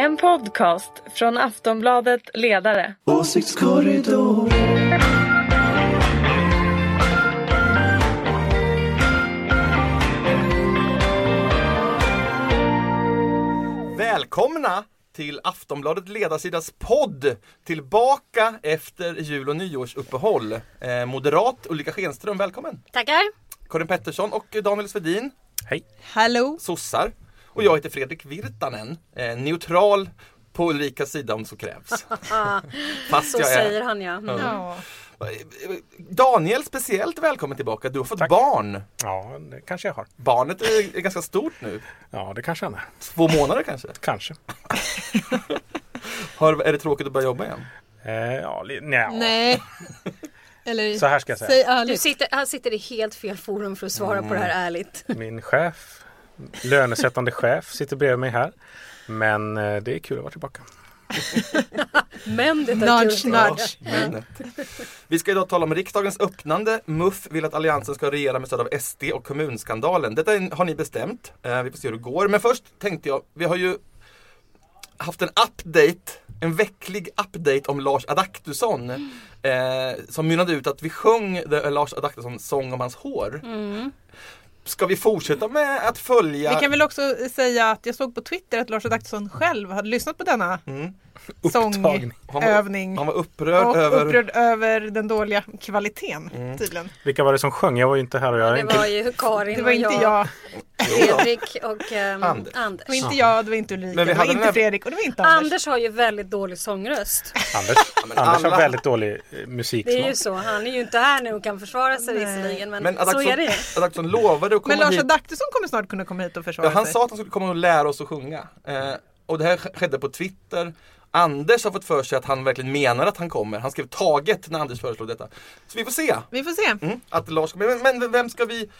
En podcast från Aftonbladet Ledare. Åsiktskorridor. Välkomna till Aftonbladet Ledarsidas podd Tillbaka efter jul och nyårsuppehåll eh, Moderat Ulrika Schenström, välkommen! Tackar! Karin Pettersson och Daniel Svedin, Hej. Hallå! sossar Och jag heter Fredrik Virtanen, eh, neutral på Ulrikas sida om så krävs Fast Så jag säger är han ja. Mm. Ja. Daniel, speciellt välkommen tillbaka, du har fått Tack. barn Ja, det kanske jag har. Barnet är, är ganska stort nu, Ja, det kanske han är. två månader kanske Kanske. har, Är det tråkigt att börja jobba igen? Eh, ja, nja. Nej. Eller Så här ska jag säga. säg Du ärligt. sitter, han sitter i helt fel forum för att svara på det här ärligt. Min chef, lönesättande chef, sitter bredvid mig här. Men eh, det är kul att vara tillbaka. Men det är Nudge, kul. nudge. Minnet. Vi ska idag tala om riksdagens öppnande. MUF vill att Alliansen ska regera med stöd av SD och kommunskandalen. Detta har ni bestämt. Eh, vi får se hur det går. Men först tänkte jag, vi har ju haft en update, en vecklig update om Lars Adaktusson. Eh, som mynnade ut att vi sjöng Lars Adaktusson sång om hans hår. Mm. Ska vi fortsätta med att följa? Vi kan väl också säga att jag såg på Twitter att Lars Adaktusson själv hade lyssnat på denna Mm. Han sångövning han var upprörd och över... upprörd över den dåliga kvaliteten Mm. tydligen. Vilka var det som sjöng? Jag var ju inte här och jag Det inte... var ju Karin Det var och inte jag, jag, Fredrik och ehm, Anders. Anders. det var inte jag, det var inte Ulrika, det var inte här- Fredrik och det var inte Anders. Anders har ju väldigt dålig sångröst. Anders, Anders har väldigt dålig eh, Det är musiksmak. ju så. Han är ju inte här nu och kan försvara sig visserligen. Men, Men så Adaktusson, är det. Adaktusson lovade att komma Men Lars hit Adaktusson kommer snart kunna komma hit och försvara Ja, han sig. sa att han skulle komma och lära oss att sjunga. Eh, och det här sk- skedde på Twitter. Anders har fått för sig att han verkligen menar att han kommer. Han skrev taget när Anders föreslog detta. Så vi får se. Vi får se. Mm, att Lars kommer. Men, men vem ska vi...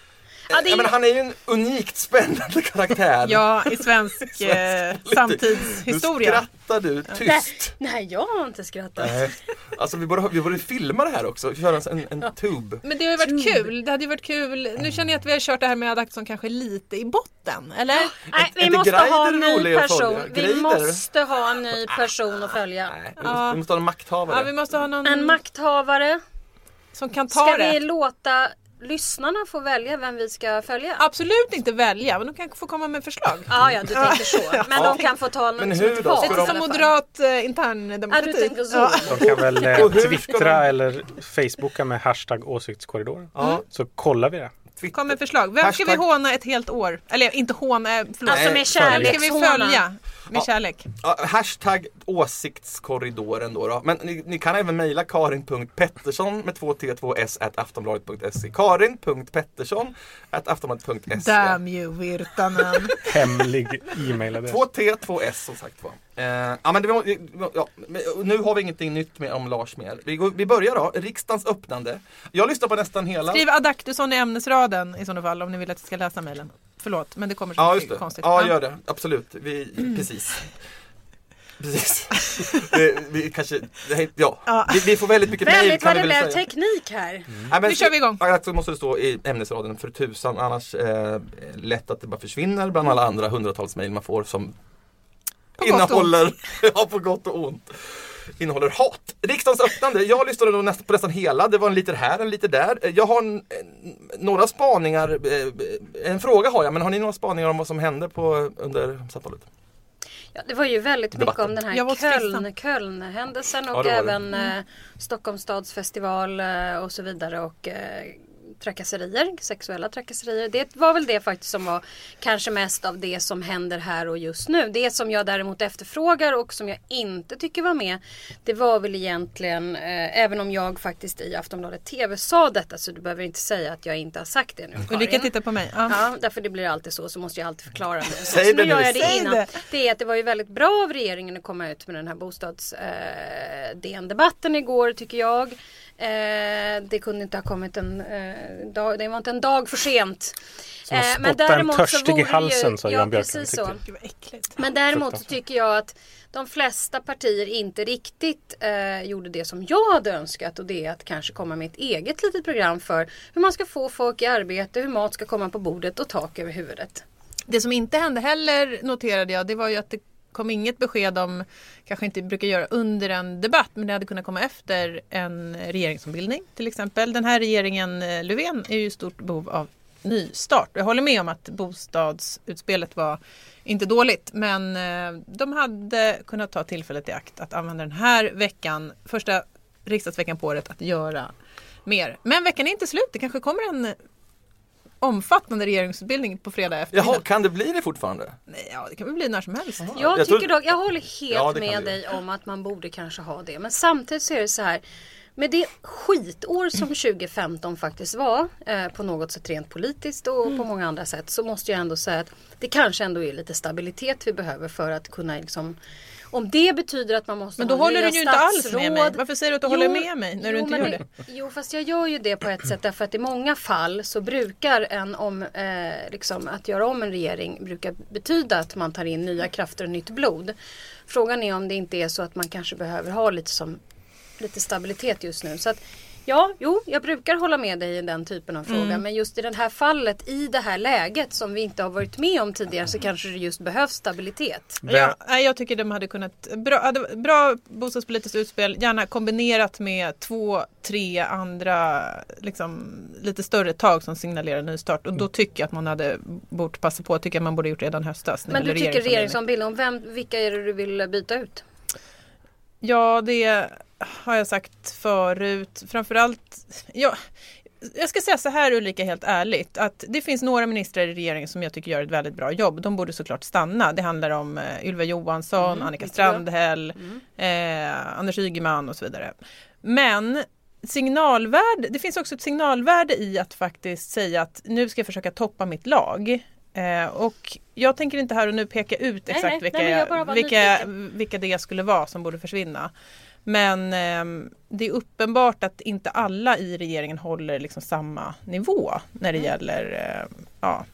Ja, ju- han är ju en unikt spännande karaktär. Ja, i svensk eh, politik. samtidshistoria. Nu skrattar du tyst. Nej, jag har inte skrattat. Nej. Alltså vi borde, vi borde filma det här också. Köra en, en tube. Men det har ju varit kul. Det hade ju varit kul. Nu känner jag att vi har kört det här med Adaktusson kanske lite i botten, eller? Nej, Är vi måste ha en ny person. Vi måste ha en ny person att följa. Nej, vi, måste, vi måste ha en makthavare. Ja, vi måste ha någon En makthavare. som kan ta Ska det. vi låta lyssnarna få välja vem vi ska följa? Absolut inte välja, men de kan få komma med förslag. Ja, ja, du tänker så. Men Ja. de kan få ta Men något hur som då? val Ska Lite som moderat eh, intern Ja, demokrati. du tänker så. Ja. De kan väl eh, hur twittra eller facebooka med hashtag åsiktskorridor. Ja, Så kollar vi det. Twitter. Kom med förslag. Vem ska vi Hashtag- håna ett helt år? Eller inte håna, eh, förlåt. Alltså med Vem ska vi följa med kärlek? Ja, hashtag åsiktskorridoren då. då. Men ni, ni kan även mejla karin.pettersson med två t 2 s at aftonbladet.se. Karin.pettersson at aftonbladet.se. Damn you Virtanen. Hemlig e-mailadress. Två t 2 s som sagt var. Eh, ja, men det var, ja, nu har vi ingenting nytt med om Lars mer. Vi, går, vi börjar då. Riksdagens öppnande. Jag lyssnar på nästan hela. Skriv Adaktusson i ämnesraden i sådana fall om ni vill att jag ska läsa mejlen. Förlåt, men det kommer så Ja, just det. konstigt. Ja, gör det. Absolut. Vi, precis. Precis. det, vi kanske, ja. Ja. Vi, vi får väldigt mycket mejl Väldigt vad vi det blev teknik här. Nej, men Nu kör vi igång. Så måste det stå i ämnesraden för tusan. Annars eh, lätt att det bara försvinner bland alla andra hundratals mejl man får som innehåller, ja på gott och ont. Innehåller hat. Riksdagens öppnande. Jag lyssnade nog nästan på nästan hela. Det var en liter här, en liter där. Jag har en, en, några spaningar. Eh, en fråga har jag, men har ni några spaningar om vad som hände på, under samtalet? Ja, det var ju väldigt mycket Debatten. om den här. Köln, Köln-händelsen och Ja, även eh, Stockholms stadsfestival eh, och så vidare och eh, trakasserier, sexuella trakasserier. Det var väl det faktiskt som var kanske mest av det som händer här och just nu. Det som jag däremot efterfrågar och som jag inte tycker var med det var väl egentligen, eh, även om jag faktiskt i Aftonbladet TV sa detta så du behöver inte säga att jag inte har sagt det nu Ulrika Karin. tittar på mig. Ja. Ja, därför det blir alltid så, så måste jag alltid förklara mig. Så, Säg så det nu gör nu. jag det innan. det. Det. är att det var ju väldigt bra av regeringen att komma ut med den här bostads eh, DN-debatten igår tycker jag. Eh, det kunde inte ha kommit en eh, dag, det var inte en dag för sent. Som att Eh, spotta en törstig i halsen, sa ja, Jan Björklund, precis så. Men däremot tycker jag att de flesta partier inte riktigt eh, gjorde det som jag hade önskat och det är att kanske komma med ett eget litet program för hur man ska få folk i arbete, hur mat ska komma på bordet och tak över huvudet. Det som inte hände heller noterade jag det var ju att det kom inget besked om, kanske inte brukar göra under en debatt, men det hade kunnat komma efter en regeringsombildning till exempel. Den här regeringen eh, Löfven är ju i stort behov av nystart. Jag håller med om att bostadsutspelet var inte dåligt, men eh, de hade kunnat ta tillfället i akt att använda den här veckan, första riksdagsveckan på året, att göra mer. Men veckan är inte slut, det kanske kommer en omfattande regeringsutbildning på fredag eftermiddag. Jaha, kan det bli det fortfarande? Nej, ja, det kan väl bli när som helst. Jag, Jag tycker tror- dock, jag håller helt Ja, med dig om att man borde kanske ha det. Men samtidigt så är det så här. Med det skitår som 2015 faktiskt var eh, på något sätt rent politiskt och Mm. på många andra sätt så måste jag ändå säga att det kanske ändå är lite stabilitet vi behöver för att kunna liksom om det betyder att man måste Men då ha håller du ju inte alls med mig. Varför säger du att du håller med mig när du jo, inte men gör det? Jo fast jag gör ju det på ett sätt därför att i många fall så brukar en om, eh, liksom, att göra om en regering brukar betyda att man tar in nya krafter och nytt blod. Frågan är om det inte är så att man kanske behöver ha lite, som, lite stabilitet just nu. Så att, ja, jo, jag brukar hålla med dig i den typen av fråga. Men just i det här fallet, i det här läget som vi inte har varit med om tidigare så kanske det just behövs stabilitet. Ja, jag tycker de hade kunnat, bra, bra bostadspolitiskt utspel, gärna kombinerat med två, tre andra liksom, lite större tag som signalerar nystart. Och då tycker jag att man hade bort passa på, tycker jag man borde gjort redan höstas. Men du tycker regeringsombildning. regeringsombildning, om vem, vilka är det du vill byta ut? Ja, det har jag sagt förut. Framförallt, ja, jag ska säga så här Ulrika helt ärligt att det finns några ministrar i regeringen som jag tycker gör ett väldigt bra jobb. De borde såklart stanna. Det handlar om eh, Ylva Johansson, Mm, Annika. Strandhäll, eh, Anders Ygeman och så vidare. Men signalvärde, det finns också ett signalvärde i att faktiskt säga att nu ska jag försöka toppa mitt lag. Eh, och jag tänker inte här och nu peka ut Nej, exakt nej, vilka, nej, bara var vilka, vilka det skulle vara som borde försvinna. Men ehm, det är uppenbart att inte alla i regeringen håller liksom samma nivå när det Mm. gäller eh, ja,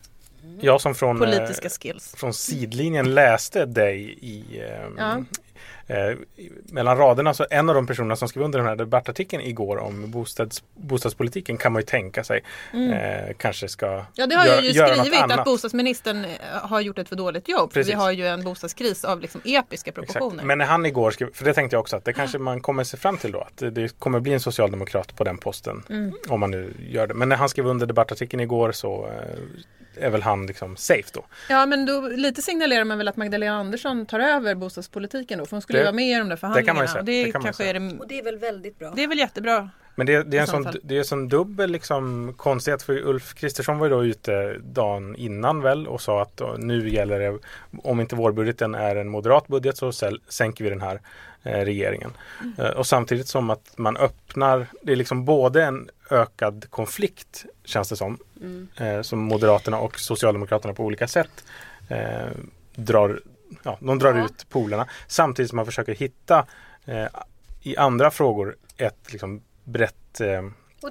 Jag som från, eh, politiska skills. från sidlinjen läste dig i eh, Ja. Eh, mellan raderna. Så en av de personerna som skrev under den här debattartikeln igår om bostads, bostadspolitiken kan man ju tänka sig eh, kanske ska Mm. Ja det har gö- jag ju skrivit att bostadsministern eh, har gjort ett för dåligt jobb. För vi har ju en bostadskris av liksom episka proportioner. Exakt. Men när han igår skrev, för det tänkte jag också att det kanske man kommer se fram till då. Att det- det kommer bli en socialdemokrat på den posten. Mm. Om man nu gör det. Men när han skrev under debattartikeln igår så eh, är väl han liksom safe då. Ja men då, lite signalerar man väl att Magdalena Andersson tar över bostadspolitiken då. För hon skulle Det- ju vara med i de där kan man ju förhandlingarna. säga. Och det, Det kan man säga. är det, Och det är väl väldigt bra. det är väl jättebra. Men det, det är en sån, fall. det är en sån dubbel liksom konstighet för Ulf Kristersson var ju då ute dagen innan väl och sa att nu gäller det om inte vårbudgeten är en moderat budget så sänker vi den här eh, regeringen. Eh, och samtidigt som att man öppnar, det är liksom både en ökad konflikt känns det som, eh, som Moderaterna och Socialdemokraterna på olika sätt eh, drar, ja, de drar Ja. ut polerna samtidigt som man försöker hitta i andra frågor ett liksom brett eh,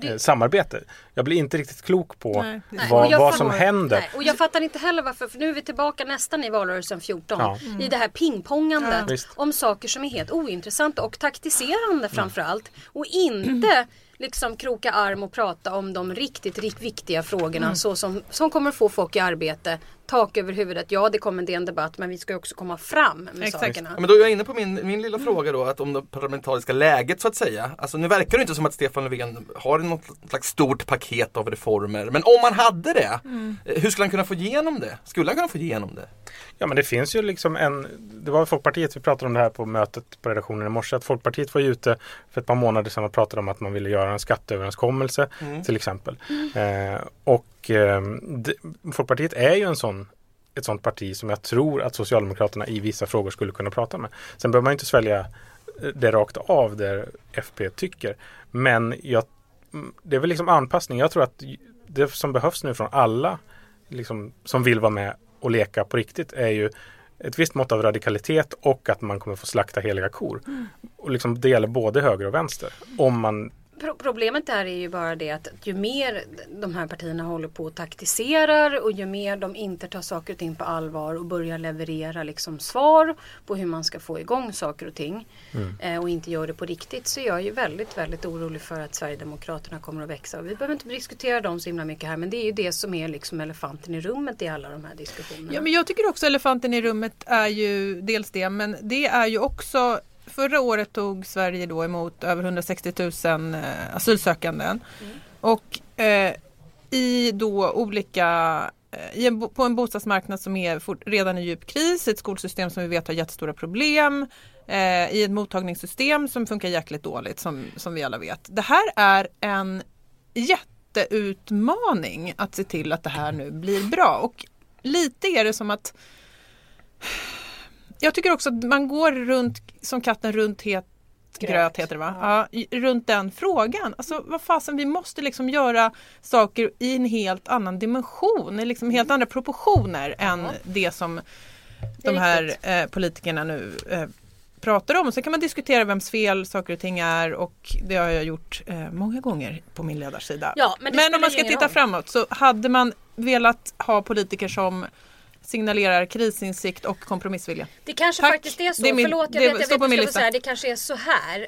det- eh, samarbete. Jag blir inte riktigt klok på Nej. Nej, vad, vad som händer. Nej, och jag fattar inte heller varför, för nu är vi tillbaka nästan i valrörelsen 14. Ja. I det här pingpongandet Ja. Om saker som är helt ointressanta och taktiserande framförallt. Och inte liksom kroka arm och prata om de riktigt, riktigt viktiga frågorna så som, som kommer att få folk i arbete. Tak över huvudet, ja det kommer en DN debatt men vi ska ju också komma fram med Exakt. sakerna. Ja, men då är jag inne på min, min lilla fråga då, att om det parlamentariska läget så att säga. Alltså nu verkar det inte som att Stefan Löfven har något slags stort paket av reformer. Men om man hade det, eh, hur skulle han kunna få igenom det? Skulle han kunna få igenom det? Ja men det finns ju liksom en Det var Folkpartiet, vi pratade om det här på mötet på redaktionen i morse, att Folkpartiet var ju ute för ett par månader sedan och pratade om att man ville göra en skatteöverenskommelse till exempel. Eh, och eh, Folkpartiet är ju en sån ett sånt parti som jag tror att Socialdemokraterna i vissa frågor skulle kunna prata med. Sen behöver man inte svälja eh, det rakt av det FP tycker. Men jag, mm, det är väl liksom anpassning. Jag tror att det som behövs nu från alla liksom, som vill vara med och leka på riktigt är ju ett visst mått av radikalitet och att man kommer få slakta heliga kor. Och liksom det gäller både höger och vänster. Om man problemet där är ju bara det att ju mer de här partierna håller på och taktiserar och ju mer de inte tar saker och ting på allvar och börjar leverera liksom svar på hur man ska få igång saker och ting eh, och inte gör det på riktigt så är jag ju väldigt, väldigt orolig för att Sverigedemokraterna kommer att växa. Och vi behöver inte diskutera dem så himla mycket här men det är ju det som är liksom elefanten i rummet i alla de här diskussionerna. Ja, men jag tycker också elefanten i rummet är ju dels det, men det är ju också Förra året tog Sverige då emot över 160 000 eh, asylsökanden. Och eh, i då olika eh, en, på en bostadsmarknad som är fort, redan i djup kris, ett skolsystem som vi vet har jättestora problem, eh, i ett mottagningssystem som funkar jäkligt dåligt som, som vi alla vet. Det här är en jätteutmaning att se till att det här nu blir bra. Och lite är det som att jag tycker också att man går runt som katten runt het gröt, Gröt. heter det va? Ja. i- runt den frågan. Alltså vad fasen, vi måste liksom göra saker i en helt annan dimension, i liksom helt andra proportioner än det som de här eh, politikerna nu eh, pratar om. Sen kan man diskutera vems fel saker och ting är och det har jag gjort eh, många gånger på min ledarsida. Ja, men men om man ska titta roll. framåt så hade man velat ha politiker som signalerar krisinsikt och kompromissvilja. Det kanske Tack. faktiskt är så. Det är min- Förlåt, jag det vet, jag vet på inte min lista. ska säga. Det kanske är så här.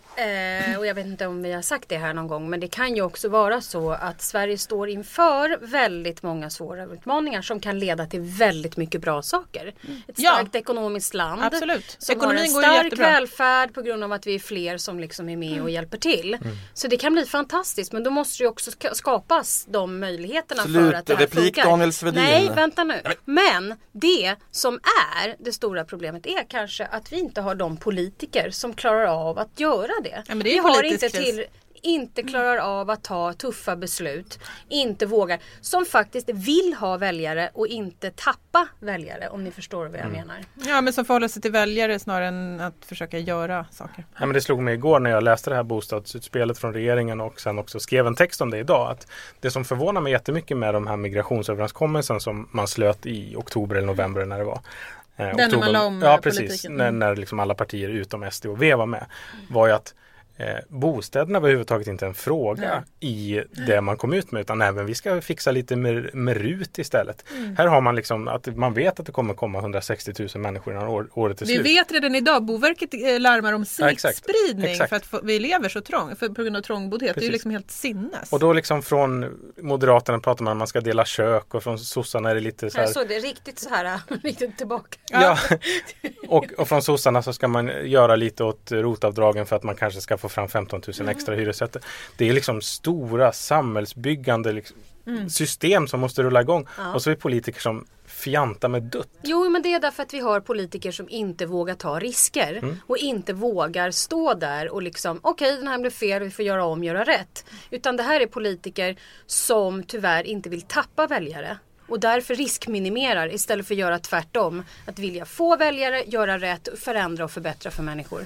Eh, och jag vet inte om vi har sagt det här någon gång. Men det kan ju också vara så att Sverige står inför väldigt många svåra utmaningar som kan leda till väldigt mycket bra saker. Ett Ja. starkt ekonomiskt land. Absolut. Som Ekonomin har en stark. Mm. välfärd på grund av att vi är fler som liksom är med och hjälper till. Så det kan bli fantastiskt. Men då måste ju också ska- skapas de möjligheterna för Slut. att det här Replik, funkar. Daniel Svedin. Nej, vänta nu. Men det som är det stora problemet är kanske att vi inte har de politiker som klarar av att göra det. Ja, men det vi har inte till inte klarar av att ta tuffa beslut, inte vågar, som faktiskt vill ha väljare och inte tappa väljare om ni förstår vad jag Mm. menar. Ja men som förhåller sig till väljare snarare än att försöka göra saker. Ja, men det slog mig igår när jag läste det här bostadsutspelet från regeringen och sen också skrev en text om det idag. Att det som förvånar mig jättemycket med de här migrationsöverenskommelsen som man slöt i oktober eller november när det var. Eh, när man la om, Ja precis, politiken. när, Mm. när liksom alla partier utom SD och V var med. Var ju att Eh, bostäderna var överhuvudtaget inte en fråga i det man kom ut med utan även vi ska fixa lite med, med RUT istället. Mm. Här har man liksom att man vet att det kommer komma 160 000 människor innan år, året är Vi slut. vet redan idag, Boverket eh, larmar om Ja, exakt. smittspridning Exakt. för att få, vi lever så trångt, för, på grund av trångboddhet. Det är ju Precis. liksom helt sinnes. Och då liksom från Moderaterna pratar man om att man ska dela kök och från sossarna är det lite så här Jag såg det riktigt så här, riktigt tillbaka. Ja. och, och från sossarna så ska man göra lite åt rotavdragen för att man kanske ska få fram 15 000 extra hyresrätter. Det är liksom stora samhällsbyggande liksom, system som måste rulla igång. Och så är det politiker som fjantar med dött. Jo men det är därför att vi har politiker som inte vågar ta risker Mm. och inte vågar stå där och liksom okej den här blev fel, vi får göra om, göra rätt. Utan det här är politiker som tyvärr inte vill tappa väljare. Och därför riskminimerar istället för att göra tvärtom. Att vilja få väljare, göra rätt, förändra och förbättra för människor.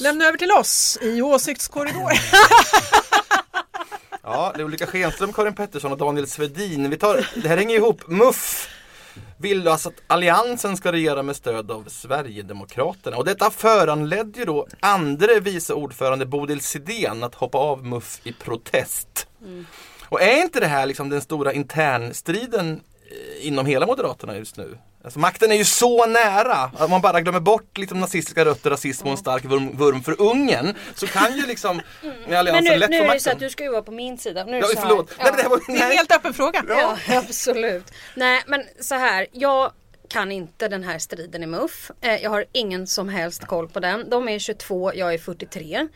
Lämna över till oss i åsiktskorridor. Ja, det är Ulrika Schenström, Karin Pettersson och Daniel Svedin. Vi tar, det här hänger ihop. MUF vill alltså att Alliansen ska regera med stöd av Sverigedemokraterna. Och detta föranledde ju då andre vice ordförande Bodil Sidén att hoppa av MUF i protest. Och är inte det här liksom den stora internstriden inom hela Moderaterna just nu? Alltså makten är ju så nära. Att man bara glömmer bort liksom nazistiska rötter, rasism och en stark vurm, vurm för Ungen. Så kan ju liksom Men Alliansen nu, lätt nu få är det så makten. att du ska ju vara på min sida. Nu är Ja, förlåt. Ja. Nej, men det här var, Det är en helt öppen fråga. Ja, absolut. Nej, men så här. Jag kan inte den här striden i MUF. Eh, jag har ingen som helst koll på den. De är 22, jag är 43.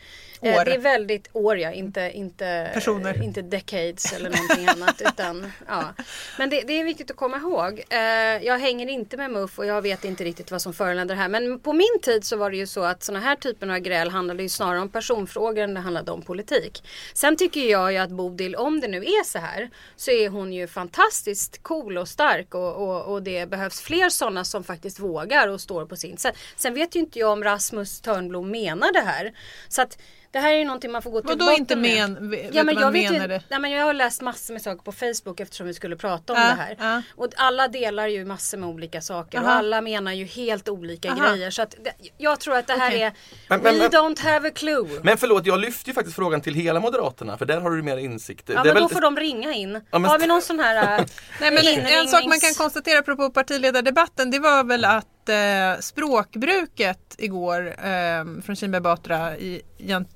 Eh, År. Det är väldigt år ja, inte, inte, Personer. inte decades eller någonting annat. Utan, ja. Men det, det är viktigt att komma ihåg. Eh, jag hänger inte med MUF och jag vet inte riktigt vad som det här. Men på min tid så var det ju så att sådana här typer av gräl handlade ju snarare om personfrågor än det handlade om politik. Sen tycker jag ju att Bodil, om det nu är så här, så är hon ju fantastiskt cool och stark och, och, och det behövs fler sådana som faktiskt vågar och står på sin. Sen, sen vet ju inte jag om Rasmus Törnblom menar det här. Så att det här är ju någonting man får gå till Vadå botten inte med. men, vet Ja, men jag, vet ju, menade? nej, men jag har läst massor med saker på Facebook eftersom vi skulle prata om Ja, det här. ja. Och alla delar ju massor med olika saker och Aha. alla menar ju helt olika Aha. grejer. Så att det, jag tror att det här Okej. är Men- men- We don't have a clue. Men förlåt, jag lyfter ju faktiskt frågan till hela Moderaterna för där har du mer insikt. ja, det men väl- då får de ringa in. Ja, men- Har vi någon sån här äh, Nej, men en sak man kan konstatera apropå partiledardebatten det var väl att eh, språkbruket igår eh, från Kinberg Batra i,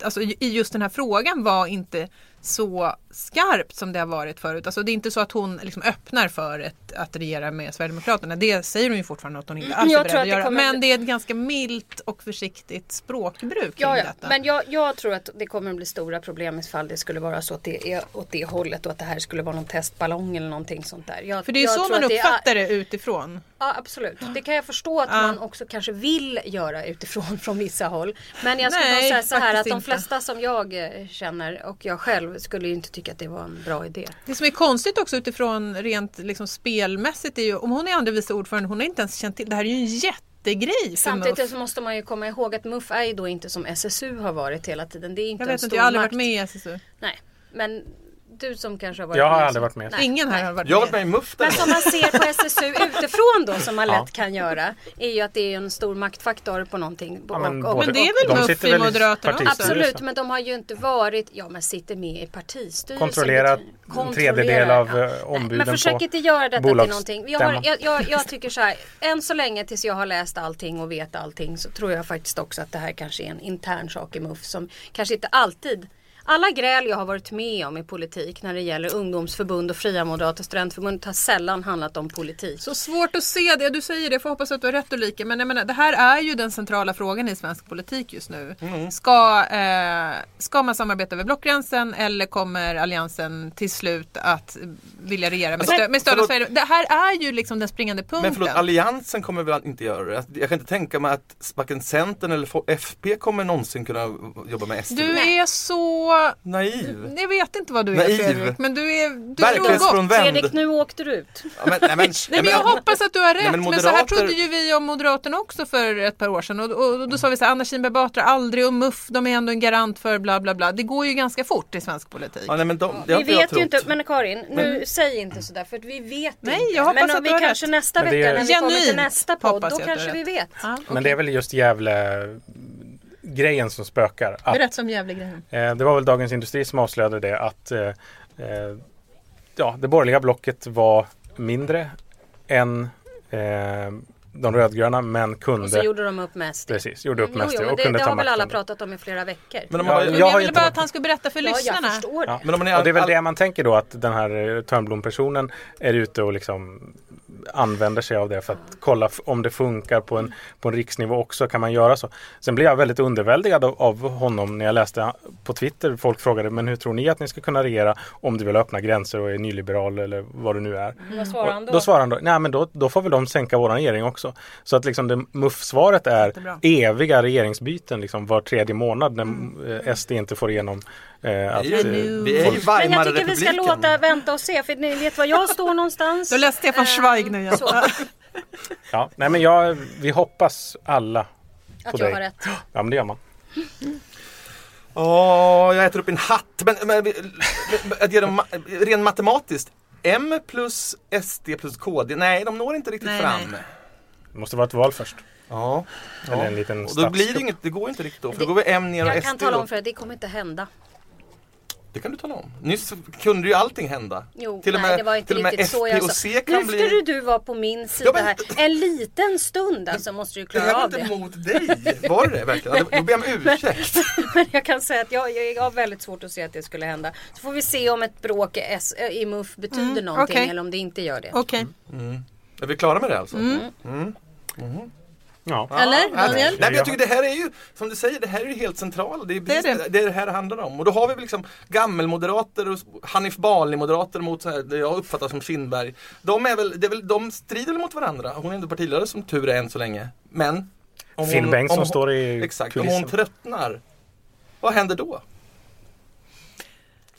alltså, i just den här frågan var inte så skarpt som det har varit förut. Alltså, det är inte så att hon liksom öppnar för ett, att regera med Sverigedemokraterna. Det säger hon ju fortfarande att hon inte alls Jag är beredd att göra. kommer- Men det är ett ganska milt och försiktigt språkbruk Ja, ja. detta. men jag, jag tror att det kommer att bli stora problem ifall det skulle vara så att det är åt det hållet och att det här skulle vara någon testballong eller någonting sånt där. Jag, För det är så man att det är- uppfattar det utifrån. Ja absolut. Det kan jag förstå att Ja. man också kanske vill göra utifrån från vissa håll. Men jag skulle Nej, säga så här att de inte. flesta som jag eh, känner och jag själv skulle ju inte tycka att det var en bra idé. Det som är konstigt också utifrån rent liksom spelmässigt är ju om hon är andre vice ordförande, hon har inte ens känt till, det här är ju en jättegrej för Samtidigt så måste man ju komma ihåg att MUF är ju då inte som SSU har varit hela tiden. Det är inte Jag en vet stor inte, jag har aldrig makt. varit med i SSU. Nej, men du som kanske har varit Jag har med. aldrig varit med. Nej. Ingen här har varit Jag har med. varit med i MUF Men som man ser på SSU utifrån då som man lätt Ja. kan göra är ju att det är en stor maktfaktor på någonting. Ja, men Och- och- både- Men det är väl de MUF i väl Moderaterna också? Absolut, men de har ju inte varit, ja men sitter med i partistyrelsen. Kontrollerat en tredjedel av, eh, ombuden Men försök inte göra detta till någonting. Jag, har, jag, jag, jag tycker så här, än så länge tills jag har läst allting och vet allting så tror jag faktiskt också att det här kanske är en intern sak i MUF som kanske inte alltid alla gräl jag har varit med om i politik när det gäller ungdomsförbund och fria moderata studentförbundet har sällan handlat om politik. Så svårt att se det, du säger det, jag får hoppas att du har rätt Ulrika. Men jag menar, det här är ju den centrala frågan i svensk politik just nu. Ska, eh, ska man samarbeta över blockgränsen eller kommer Alliansen till slut att vilja regera med, Men- stö- med stöd av förlåt. Sverige? Det här är ju liksom den springande punkten. Men förlåt, Alliansen kommer väl inte göra det? Jag kan inte tänka mig att varken Centern eller FP kommer någonsin kunna jobba med SD. Du är så... Naiv. Jag vet inte vad du är Naiv. Fredrik, men du är... Du Verklighetsfrånvänd. Fredrik, nu åkte du ut. Ja, men, nej, men, Nej, men jag hoppas att du har rätt. Nej, men men så här moderater- trodde ju vi om Moderaterna också för ett par år sedan. Och, och, och då sa vi så här, Anna Kinberg Batra, aldrig och MUF, de är ändå en garant för bla bla bla. Det går ju ganska fort i svensk politik. Ja, nej, men de, Vi vet ju inte, men Karin, nu säg inte sådär för att vi vet Nej, inte. jag hoppas men att om du vi har kanske rätt. nästa vecka är- när vi kommer till nästa podd, då att kanske vi vet. Men det är väl just Gävle grejen som spökar. Att, Berätta om Gävlegrejen. eh, det var väl Dagens Industri som avslöjade det att eh, eh, ja, det borgerliga blocket var mindre än eh, de rödgröna men Och så kunde gjorde de upp med SD. precis, gjorde upp Jo, med jo, SD men och det, kunde det ta har väl alla pratat om i flera veckor. Men om Ja, jag har jag ville bara varit- att han skulle berätta för Ja, lyssnarna. jag förstår det. Ja. men om man är, Och det är väl all- det man tänker då att den här eh, Törnblom-personen är ute och liksom använder sig av det för att kolla om det funkar på en, på en riksnivå också. Kan man göra så? Sen blev jag väldigt underväldigad av, av honom när jag läste på Twitter. Folk frågade men hur tror ni att ni ska kunna regera om du vill öppna gränser och är nyliberal eller vad du nu är? Vad svarar han Och då? då svarar han då, nej men då, då får väl de sänka våran regering också. Så att liksom det MUF-svaret är Jättebra. eviga regeringsbyten liksom var tredje månad när eh, SD inte får igenom eh, att vi är ju, vi är ju folk- Men jag tycker vi ska låta vänta och se för ni vet var jag står någonstans. Du har läst Stefan Eh, Zweig nu så. Ja, nej men jag, vi hoppas alla på Att jag dig. har rätt. Ja men det gör man. Åh, jag äter upp en hatt. Men, men, men att ge dem ma- rent matematiskt. M plus SD plus KD. Nej, de når inte riktigt Nej, fram. nej. Det måste vara ett val först. Ja. Eller ja. en liten Och då blir det inget, det går inte riktigt då. För Det- då går vi M ner och Jag SD. kan tala om för dig, det kommer inte hända. Det kan du tala om. Nyss kunde ju allting hända. Jo, till och nej med, det var inte till och med riktigt så jag och sa. C kan Nu bli... ska du, vara på min sida men- här. En liten stund alltså måste du Det klara här var av inte det. mot dig. Var det det verkligen? Då ber jag om ursäkt. Men jag kan säga att jag, jag har väldigt svårt att se att det skulle hända. Så får vi se om ett bråk i, S, i MUF betyder Mm, någonting okej. eller om det inte gör det. Okej. Är vi klara med det alltså? Mm. Ja. Eller, Daniel? Nej, men jag tycker det här är ju, som du säger, det här är ju helt centralt. Det är Det är det. det. det här det handlar om. Och då har vi väl liksom gammelmoderater och Hanif Bali-moderater mot så här, det jag uppfattar som Kindberg. De, är väl, det är väl, de strider väl mot varandra. Hon är ändå partiledare som tur är än så länge. Men om Finn hon- Bengtsson om hon- står i Exakt, om kulissen. hon tröttnar, vad händer då?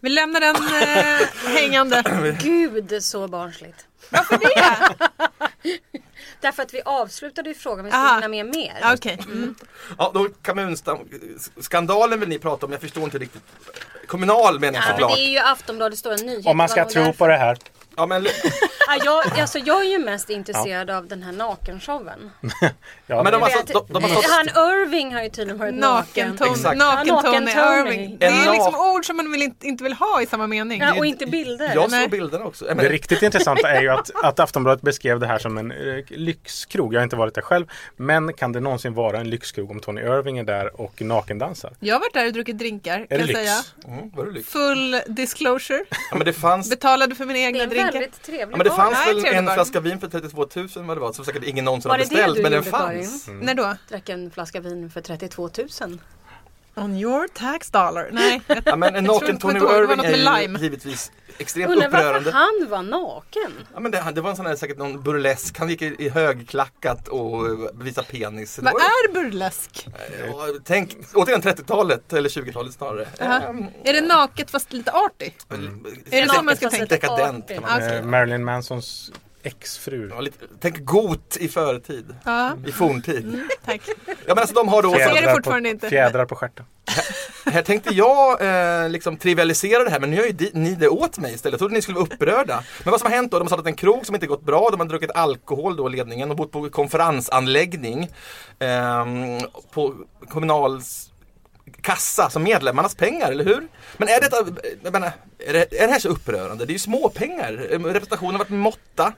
Vi lämnar den eh, hängande. Gud så barnsligt. Varför det? Därför att vi avslutade ju frågan, vi skulle hinna med mer. Ja, Okej. Mm. Ja, då kommunskandalen vill ni prata om, jag förstår inte riktigt. Kommunal menar jag Ja, men såklart. det är ju Aftonbladets stora nyhet. Om man ska tro på det här. Ja, men, Ja, jag, alltså, jag är ju mest intresserad av den här nakenshowen. Ja, men de, har, de, de har stått han Irving har ju tydligen varit naken. Naken-Tony naken naken-Tony. Irving. Det är liksom ord som man vill inte, inte vill ha i samma mening. Ja, och inte bilder. Jag såg bilderna också. Ja, Det men, riktigt intressanta är ju att, att Aftonbladet beskrev det här som en eh, lyxkrog. Jag har inte varit där själv. Men kan det någonsin vara en lyxkrog om Tony Irving är där och nakendansar? Jag har varit där och druckit drinkar Är kan det jag lyx? säga. mm, var det lyx? Full disclosure. Ja, men det fanns Betalade för mina Det är egna en drinkar. väldigt trevlig Ja, men. Fanns Nej, väl en flaska vin för 32 000 vad det var som säkert ingen någonsin har beställt men den fanns. Karin? När då? Drack en flaska vin för 32 000. On your tax dollar. Nej, jag, Ja, men en naken Tony Irving är ju givetvis extremt Undrar varför upprörande. han var naken. Ja, men det, det var en sån här, säkert någon burlesk, han gick i, i högklackat och uh, visade penis. Vad är burlesk? Ja, Tänk, återigen 30-talet eller 20-talet snarare. Jaha. Ehm, Är det naket fast lite arty? Är det så man ska Fast tänka? Dekadent kan man artigt. säga. Eh, Marilyn Mansons exfru. Ja, lite, tänk got i förtid. Ja, I forntid. tack. Ja men alltså de har då det Fjädrar fortfarande på, inte. Fjädrar på stjärten. Här tänkte jag eh, liksom trivialisera det här men nu gör ju di- ni det åt mig istället. Jag trodde ni skulle vara upprörda. Men vad som har hänt då, de har startat en krog som inte gått bra. De har druckit alkohol då, ledningen, och bott på konferensanläggning. ehm, på kommunals kassa som medlemmarnas pengar, eller hur? Men är, detta, jag menar, är, det, är det här så upprörande? Det är ju småpengar. Representationen har varit måtta.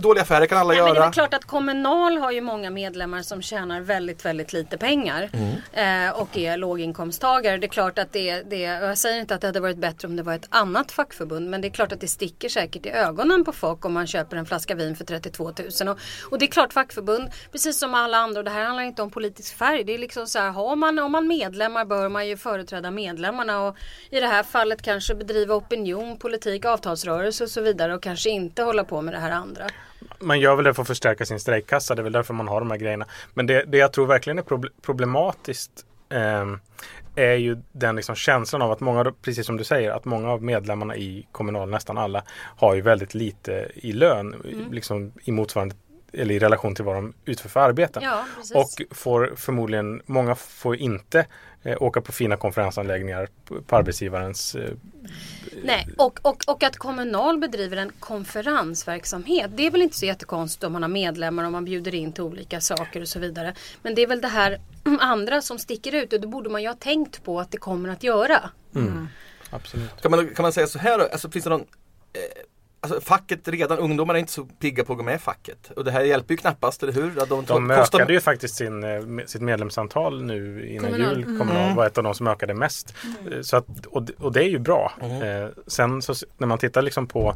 Dåliga affärer kan alla Nej, men det är göra. klart att Kommunal har ju många medlemmar som tjänar väldigt, väldigt lite pengar. Mm. Eh, och är låginkomsttagare. Det är klart att det, det, jag säger inte att det hade varit bättre om det var ett annat fackförbund. Men det är klart att det sticker säkert i ögonen på folk om man köper en flaska vin för 32 000. Och, och det är klart fackförbund, precis som alla andra, och det här handlar inte om politisk färg. Det är liksom så här, har man, om man medlemmar bör man ju företräda medlemmarna. Och i det här fallet kanske bedriva opinion, politik, avtalsrörelse och så vidare. Och kanske inte hålla på med det här andra. Man gör väl det för att förstärka sin strejkkassa. Det är väl därför man har de här grejerna. Men det, det jag tror verkligen är proble- problematiskt ehm, är ju den liksom känslan av att många, precis som du säger, att många av medlemmarna i Kommunal, nästan alla, har ju väldigt lite i lön. Liksom i motsvarande eller i relation till vad de utför för arbeten. Ja. Och får förmodligen, många får inte eh, åka på fina konferensanläggningar på, på arbetsgivarens eh, Nej, och, och, och att Kommunal bedriver en konferensverksamhet. Det är väl inte så jättekonstigt om man har medlemmar och man bjuder in till olika saker och så vidare. Men det är väl det här andra som sticker ut och det borde man ju ha tänkt på att det kommer att göra. Absolut. Kan man, kan man säga så här då? Alltså, finns det någon, eh, alltså, facket redan, ungdomar är inte så pigga på att gå med i facket. Och det här hjälper ju knappast, eller hur? Att De, De kostar- ökade ju faktiskt sin, eh, sitt medlemsantal nu innan Kommunal. jul. Kommunal var ett av de som ökade mest. Eh, Så att, och, det- och det är ju bra. Eh, sen så, när man tittar liksom på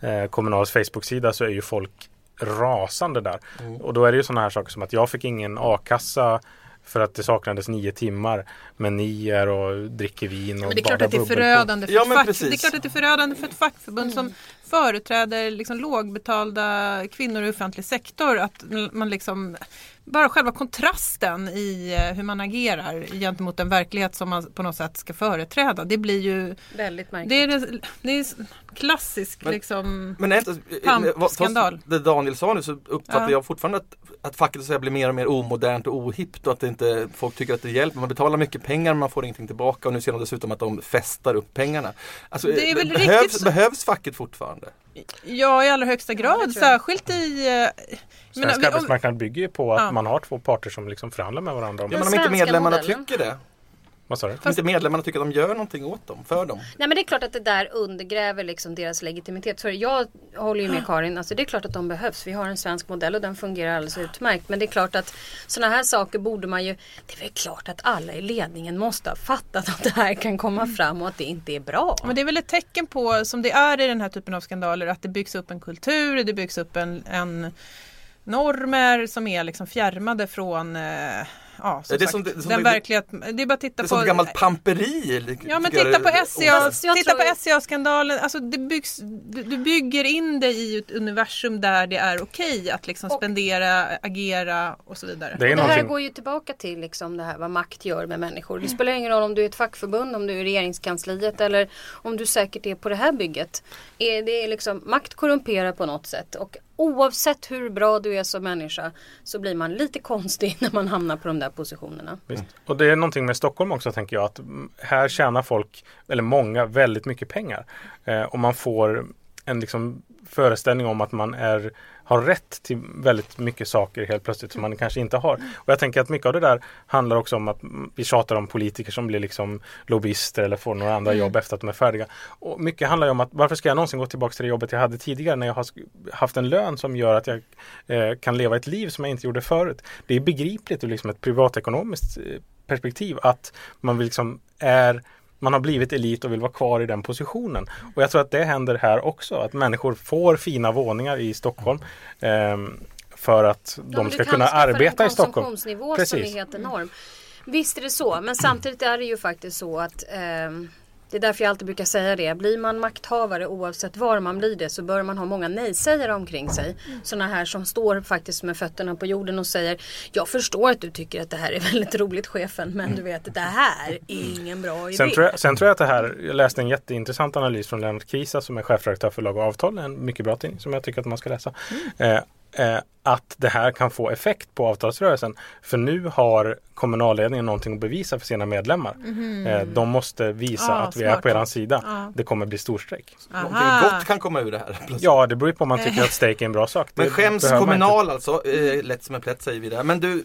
eh, Kommunals Facebook-sida så är ju folk rasande där. Och då är det ju sådana här saker som att jag fick ingen a-kassa för att det saknades nio timmar. Men ni är och dricker vin och Men det är klart badar att det är förödande för Ja, ett fack. Det är klart att det är förödande för ett fackförbund som företräder liksom lågbetalda kvinnor i offentlig sektor. Att man liksom bara själva kontrasten i eh, hur man agerar gentemot den verklighet som man på något sätt ska företräda. Det blir ju Väldigt märkligt. det är, det, det är klassisk Men- liksom Men Pamp, eh, vad- skandal. det Daniel sa nu så uppfattar Ja. jag fortfarande att, att facket så blir mer och mer omodernt och ohippt och att det inte, folk tycker att det hjälper. Man betalar mycket pengar men man får ingenting tillbaka och nu ser de dessutom att de festar upp pengarna. Alltså, Det är väl behövs, riktigt behövs facket fortfarande? Ja i allra högsta grad. jag. Särskilt i... eh, Svensk om- arbetsmarknad bygger ju på att Ja. man har två parter som liksom förhandlar med varandra. Om, Ja, men om inte medlemmarna modellen. tycker det. Vad sa du? Om inte medlemmarna tycker att de gör någonting åt dem, för dem. Nej men det är klart att det där undergräver liksom deras legitimitet. Så jag håller ju med Karin, alltså det är klart att de behövs. Vi har en svensk modell och den fungerar alldeles utmärkt. Men det är klart att sådana här saker borde man ju, det är väl klart att alla i ledningen måste ha fattat att det här kan komma fram och att det inte är bra. Men det är väl ett tecken på, som det är i den här typen av skandaler, att det byggs upp en kultur, det byggs upp en, en normer som är liksom fjärmade från eh, Ja, som Är det sagt, som det- som den det- verklighet, det är bara att titta Det är på som gammalt pamperi. lik- Ja men titta på är SCA, jag titta tror- på SCA-skandalen. Alltså det byggs, du, du bygger in dig i ett universum där det är okej att liksom Och- spendera, agera och så vidare. Det är Det här går ju tillbaka till liksom det här vad makt gör med människor. Det spelar ingen roll om du är ett fackförbund, om du är i regeringskansliet eller om du säkert är på det här bygget. Är Det är liksom, makt korrumperar på något sätt och oavsett hur bra du är som människa så blir man lite konstig när man hamnar på de där positionerna. Visst. Och det är någonting med Stockholm också tänker jag att här tjänar folk, eller många, väldigt mycket pengar. Eh, och man får en liksom föreställning om att man är, har rätt till väldigt mycket saker helt plötsligt som man kanske inte har. Och jag tänker att mycket av det där handlar också om att mm, vi tjatar om politiker som blir liksom lobbyister eller får några andra jobb efter att de är färdiga. Och mycket handlar ju om att varför ska jag någonsin gå tillbaka till det jobbet jag hade tidigare när jag har haft en lön som gör att jag eh, kan leva ett liv som jag inte gjorde förut. Det är begripligt ur liksom ett privatekonomiskt eh, perspektiv att man vill liksom är man har blivit elit och vill vara kvar i den positionen. Och jag tror att det händer här också. Att människor får fina våningar i Stockholm. ehm, för att de ska kunna arbeta i Stockholm. konsumtionsnivå som Precis. är helt enorm. Visst är det så, men samtidigt är det ju faktiskt så att ehm, det är därför jag alltid brukar säga det. Blir man makthavare oavsett var man blir det så bör man ha många nej-sägare omkring sig. Sådana här som står faktiskt med fötterna på jorden och säger Jag förstår att du tycker att det här är väldigt roligt chefen men du vet att det här är ingen bra idé. Sen tror, jag, sen tror jag att det här, jag läste en jätteintressant analys från Lennart Kisa som är chefredaktör för Lag och Avtal, en mycket bra tidning som jag tycker att man ska läsa. Eh, eh, att det här kan få effekt på avtalsrörelsen. För nu har kommunalledningen någonting att bevisa för sina medlemmar. Eh, de måste visa Ja, att vi är smart. på eran sida. Ja. Det kommer bli storstrejk. Någonting gott kan komma ur det här. plötsligt. Ja, det beror på om man tycker att strejk är en bra sak. Men Det skäms man inte. Kommunal alltså, eh, lätt som en plätt säger vi där. Men du,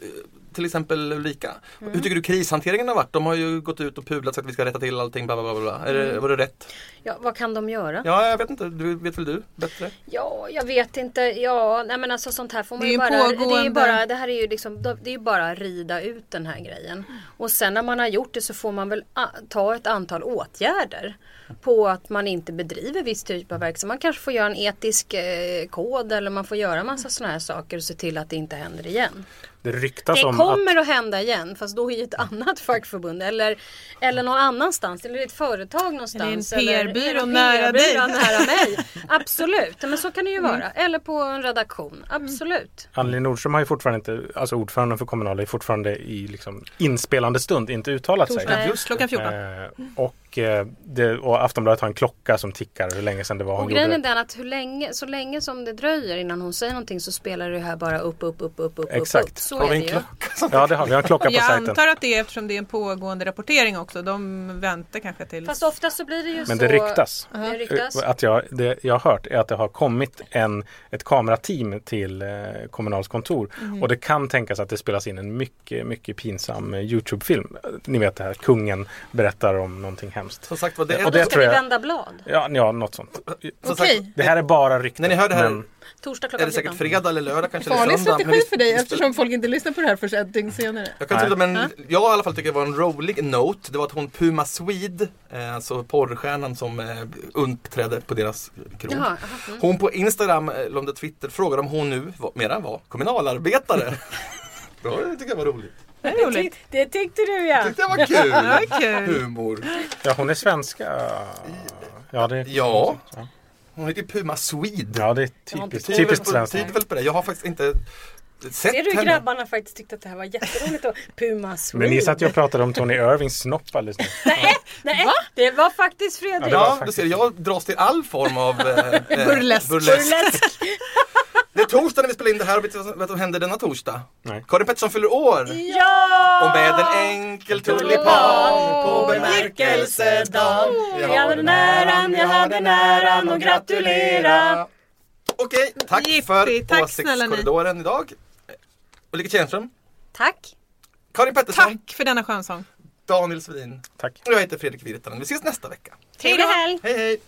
till exempel Ulrika, Mm. hur tycker du krishanteringen har varit? De har ju gått ut och pudlat sagt att vi ska rätta till allting, bla bla bla. bla. Är Mm. det, var det rätt? Ja, vad kan de göra? Ja, jag vet inte, du, vet väl du bättre? Ja, jag vet inte. Ja, nej men alltså sånt här får man Det är ju bara. Det är ju pågående- bara, det här är ju liksom, det är ju bara att rida ut den här grejen. Och sen när man har gjort det så får man väl ta ett antal åtgärder. På att man inte bedriver viss typ av verksamhet. Man kanske får göra en etisk eh, kod eller man får göra massa sådana här saker och se till att det inte händer igen. Det ryktas Det om kommer att att... hända igen fast då i ett annat fackförbund eller, eller någon annanstans eller ett företag någonstans. Eller en PR-byrå nära dig. Nära mig. Absolut, men så kan det ju vara. Eller på en redaktion. Absolut. Anneli Nordström har ju fortfarande inte, alltså ordföranden för Kommunal är fortfarande i liksom inspelande stund inte uttalat sig. Torsdag, klockan 14. Eh, och, eh, det, och Aftonbladet har en klocka som tickar hur länge sedan det var hon Och grejen är den att hur länge, så länge som det dröjer innan hon säger någonting så spelar det här bara upp, upp, upp, upp, upp, Exakt. upp. Så Har är vi det en ju. klocka Ja det har vi, vi har en klocka på Jag sajten. antar att det är eftersom det är en pågående rapportering också. De väntar kanske till... Fast ofta så blir det ju Men så. det ryktas. Det ryktas. Eh, Att jag, det jag har hört är att det har kommit en, ett kamerateam till eh, Kommunals kontor. Mhm. Och det kan tänkas att det spelas in en mycket, mycket pinsam eh, Youtube-film. Ni vet det här, kungen berättar om någonting hemskt. Som sagt det är Och det Ska vi vända blad? Ja, ja något sånt. sagt, Det här är bara rykten. När ni hör det här- men- Torsdag är klockan det säkert 14. fredag eller lördag kanske Farlig strategi för dig eftersom folk inte lyssnar på det här förrän ett dygn senare. Jag kan tycka, men Ja. jag i alla fall tycker det var en rolig note. Det var att hon Puma Swede, eh, alltså porrstjärnan som eh, uppträdde på deras krog. Jaha, aha, mm. Hon på Instagram, eh, eller om det är Twitter, frågade om hon nu var, mera var kommunalarbetare. Ja, det tycker jag var roligt. Det är roligt. Det tyckte du ja. Tyckte jag var kul. Ja, kul. Humor. Ja, hon är svenska. Ja, det, Ja. Hon heter Puma Swede. ja, det är typiskt, koll. typiskt svenskt. tyder väl på det. Jag har faktiskt inte sett Ser du henne. grabbarna faktiskt tyckte att det här var jätteroligt och Puma Swede. Men ni satt ju och pratade om Tony Irvings snopp alldeles nyss. Nej, nej, det var faktiskt Fredrik. Ja, det var Ja, du faktiskt- ser, jag dras till all form av eh, eh, Burlesk. Burlesk. Det är torsdag när vi spelar in det här och vet du vad som händer denna torsdag? Nej. Karin Pettersson fyller år! Ja! Och med en enkel tulipan på bemärkelsedagen Jag hade den äran, jag hade den äran att gratulera. Okej, tack Jippi, för tack åsiktskorridoren idag. Ulrika Tjärnström, Tack. Karin Pettersson, Tack för denna skönsång. Daniel Svin Tack. och jag heter Fredrik Virtanen. Vi ses nästa vecka. Trevlig helg. Hej hej!